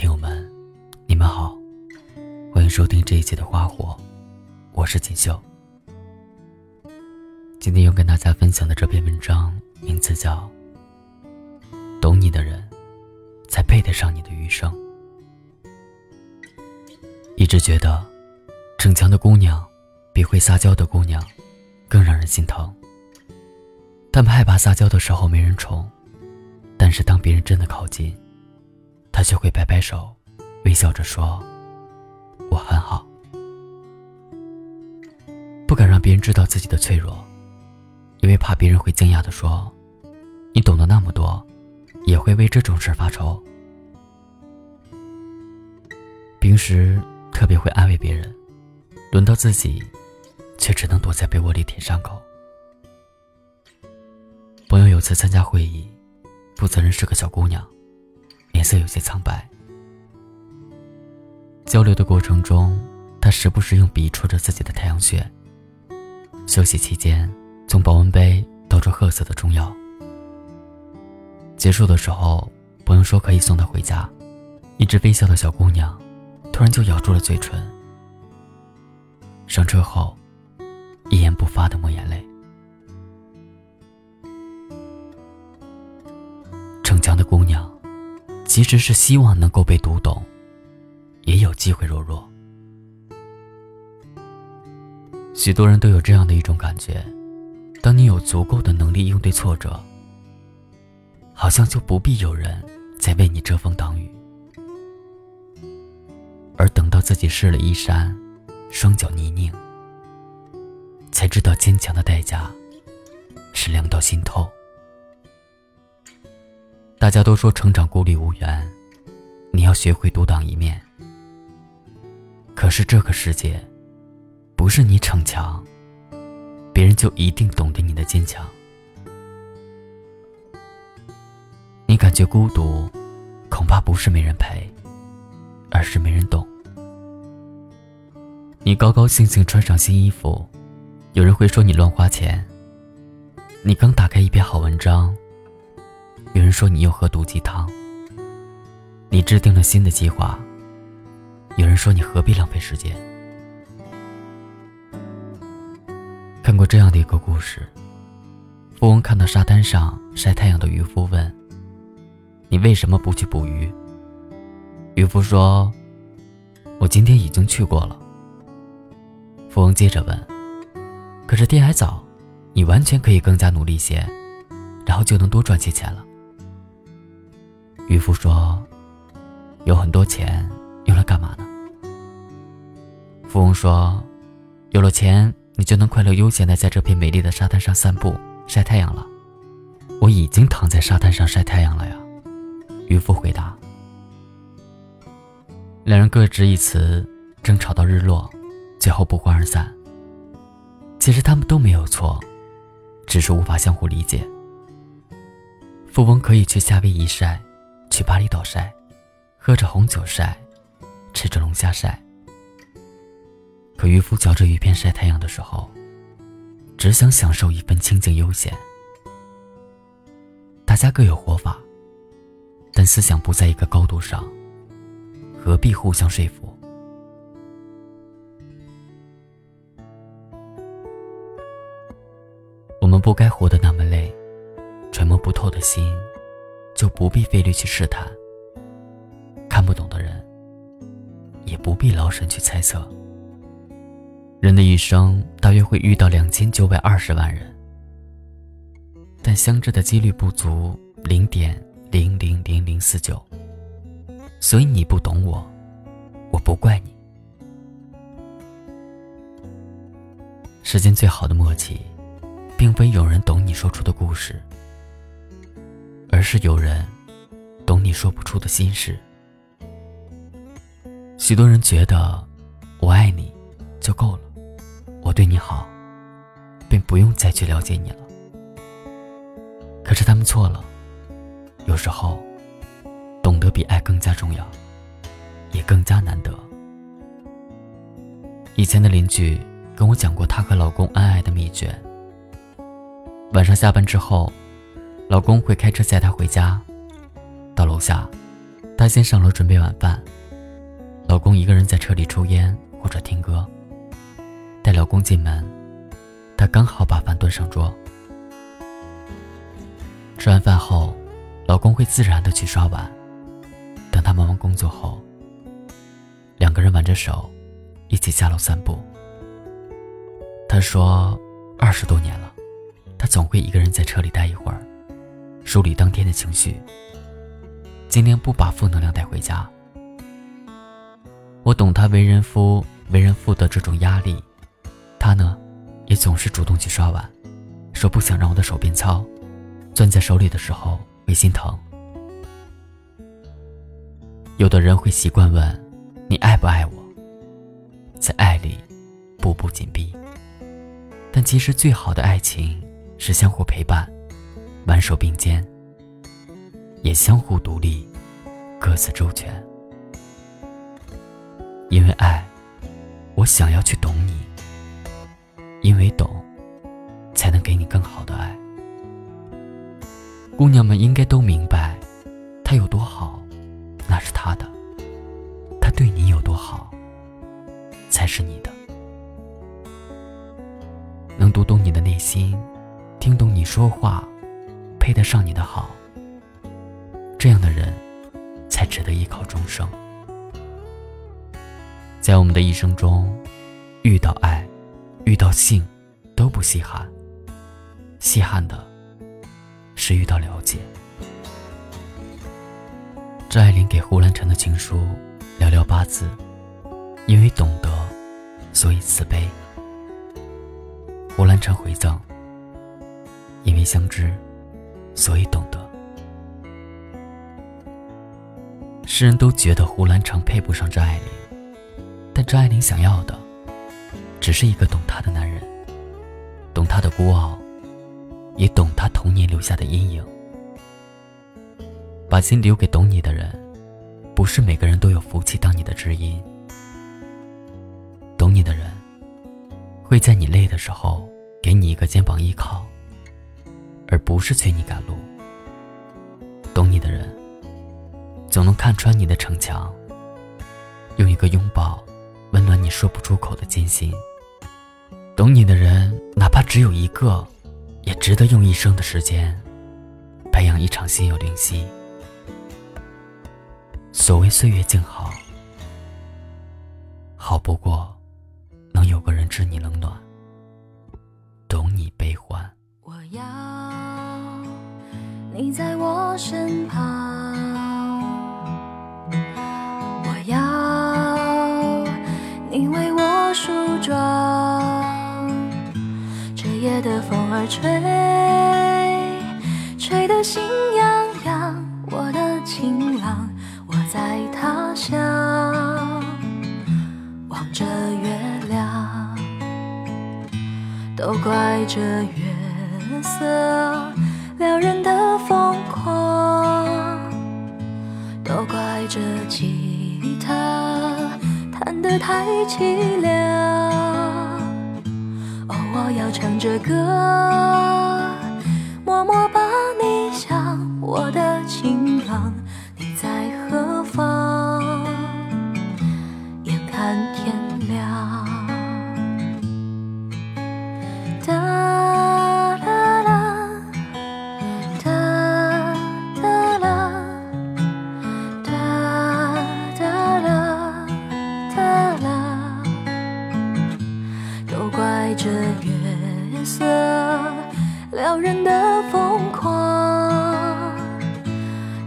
听友们，你们好，欢迎收听这一期的花火，我是锦绣。今天要跟大家分享的这篇文章名字叫《懂你的人，才配得上你的余生》。一直觉得，逞强的姑娘比会撒娇的姑娘更让人心疼。他们害怕撒娇的时候没人宠，但是当别人真的靠近，他就会摆摆手，微笑着说：“我很好。”不敢让别人知道自己的脆弱，因为怕别人会惊讶的说：“你懂得那么多，也会为这种事发愁。”平时。特别会安慰别人，轮到自己，却只能躲在被窝里舔伤口。朋友有次参加会议，负责人是个小姑娘，脸色有些苍白。交流的过程中，他时不时用笔戳着自己的太阳穴。休息期间，从保温杯倒出褐色的中药。结束的时候，朋友说可以送她回家。一直微笑的小姑娘。突然就咬住了嘴唇。上车后，一言不发的抹眼泪。其实是希望能够被读懂，也有机会弱弱。许多人都有这样的一种感觉：当你有足够的能力应对挫折，好像就不必有人再为你遮风挡雨。而等到自己湿了衣衫，双脚泥泞，才知道坚强的代价是凉到心透。大家都说成长孤立无援，你要学会独当一面。可是这个世界，不是你逞强，别人就一定懂得你的坚强。你感觉孤独，恐怕不是没人陪，而是没人懂。你高高兴兴穿上新衣服，有人会说你乱花钱。你刚打开一篇好文章，有人说你又喝毒鸡汤。你制定了新的计划，有人说你何必浪费时间。看过这样的一个故事：富翁看到沙滩上晒太阳的渔夫问：“你为什么不去捕鱼？”渔夫说：“我今天已经去过了。”富翁接着问：“可是天还早，你完全可以更加努力些，然后就能多赚些钱了。”渔夫说：“有很多钱，用来干嘛呢？”富翁说：“有了钱，你就能快乐悠闲的在这片美丽的沙滩上散步、晒太阳了。”我已经躺在沙滩上晒太阳了呀。”渔夫回答。两人各执一词，争吵到日落。最后不欢而散。其实他们都没有错，只是无法相互理解。富翁可以去夏威夷晒，去巴厘岛晒，喝着红酒晒，吃着龙虾晒。可渔夫嚼着鱼片晒太阳的时候，只想享受一份清静悠闲。大家各有活法，但思想不在一个高度上，何必互相说服？我们不该活得那么累，揣摩不透的心，就不必费力去试探。看不懂的人，也不必劳神去猜测。人的一生大约会遇到两千九百二十万人，但相知的几率不足零点零零零零四九。所以你不懂我，我不怪你。世间最好的默契。并非有人懂你说出的故事，而是有人懂你说不出的心事。许多人觉得我爱你就够了，我对你好，便不用再去了解你了。可是他们错了，有时候懂得比爱更加重要，也更加难得。以前的邻居跟我讲过她和老公恩爱的秘诀。晚上下班之后，老公会开车载她回家。到楼下，她先上楼准备晚饭，老公一个人在车里抽烟或者听歌。带老公进门，她刚好把饭端上桌。吃完饭后，老公会自然的去刷碗。等他忙完工作后，两个人挽着手，一起下楼散步。他说：“二十多年了，他总会一个人在车里待一会儿，梳理当天的情绪，尽量不把负能量带回家。”我懂他为人夫、为人父的这种压力，他呢，也总是主动去刷碗，说不想让我的手变糙。攥在手里的时候会心疼。有的人会习惯问：“你爱不爱我？”在爱里，步步紧逼。但其实最好的爱情是相互陪伴，挽手并肩，也相互独立，各自周全。因为爱，我想要去懂你。因为懂，才能给你更好的爱。姑娘们应该都明白，他有多好，那是他的；他对你有多好，才是你的。能读懂你的内心，听懂你说话，配得上你的好，这样的人，才值得依靠终生。在我们的一生中，遇到爱，遇到性，都不稀罕，稀罕的。是遇到了解。张爱玲给胡兰成的情书寥寥八字，因为懂得，所以慈悲。胡兰成回赠：因为相知，所以懂得。世人都觉得胡兰成配不上张爱玲，但张爱玲想要的，只是一个懂她的男人，懂她的孤傲。也懂她童年留下的阴影。把心留给懂你的人，不是每个人都有福气当你的知音。懂你的人，会在你累的时候给你一个肩膀依靠，而不是催你赶路。懂你的人，总能看穿你的逞强，用一个拥抱温暖你说不出口的艰辛。懂你的人，哪怕只有一个。也值得用一生的时间，培养一场心有灵犀。所谓岁月静好，好不过能有个人知你冷暖，懂你悲欢。我要你在我身旁，我要你为我梳妆。这夜的风儿吹，吹得心痒痒。我的情郎，我在他乡望着月亮，都怪这月色撩人的都怪这吉他弹得太凄凉。哦我要唱着歌，默默把色撩人的疯狂，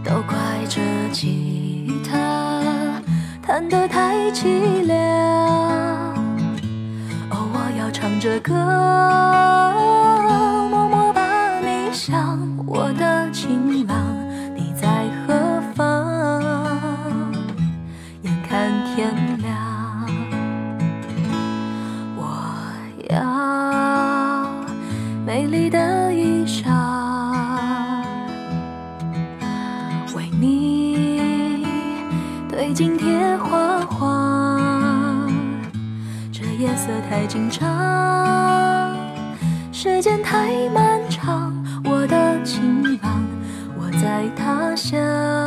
都怪这吉他弹得太凄凉。哦，我要唱着歌，花花。这夜色太紧张，时间太漫长。我的情郎，我在他乡。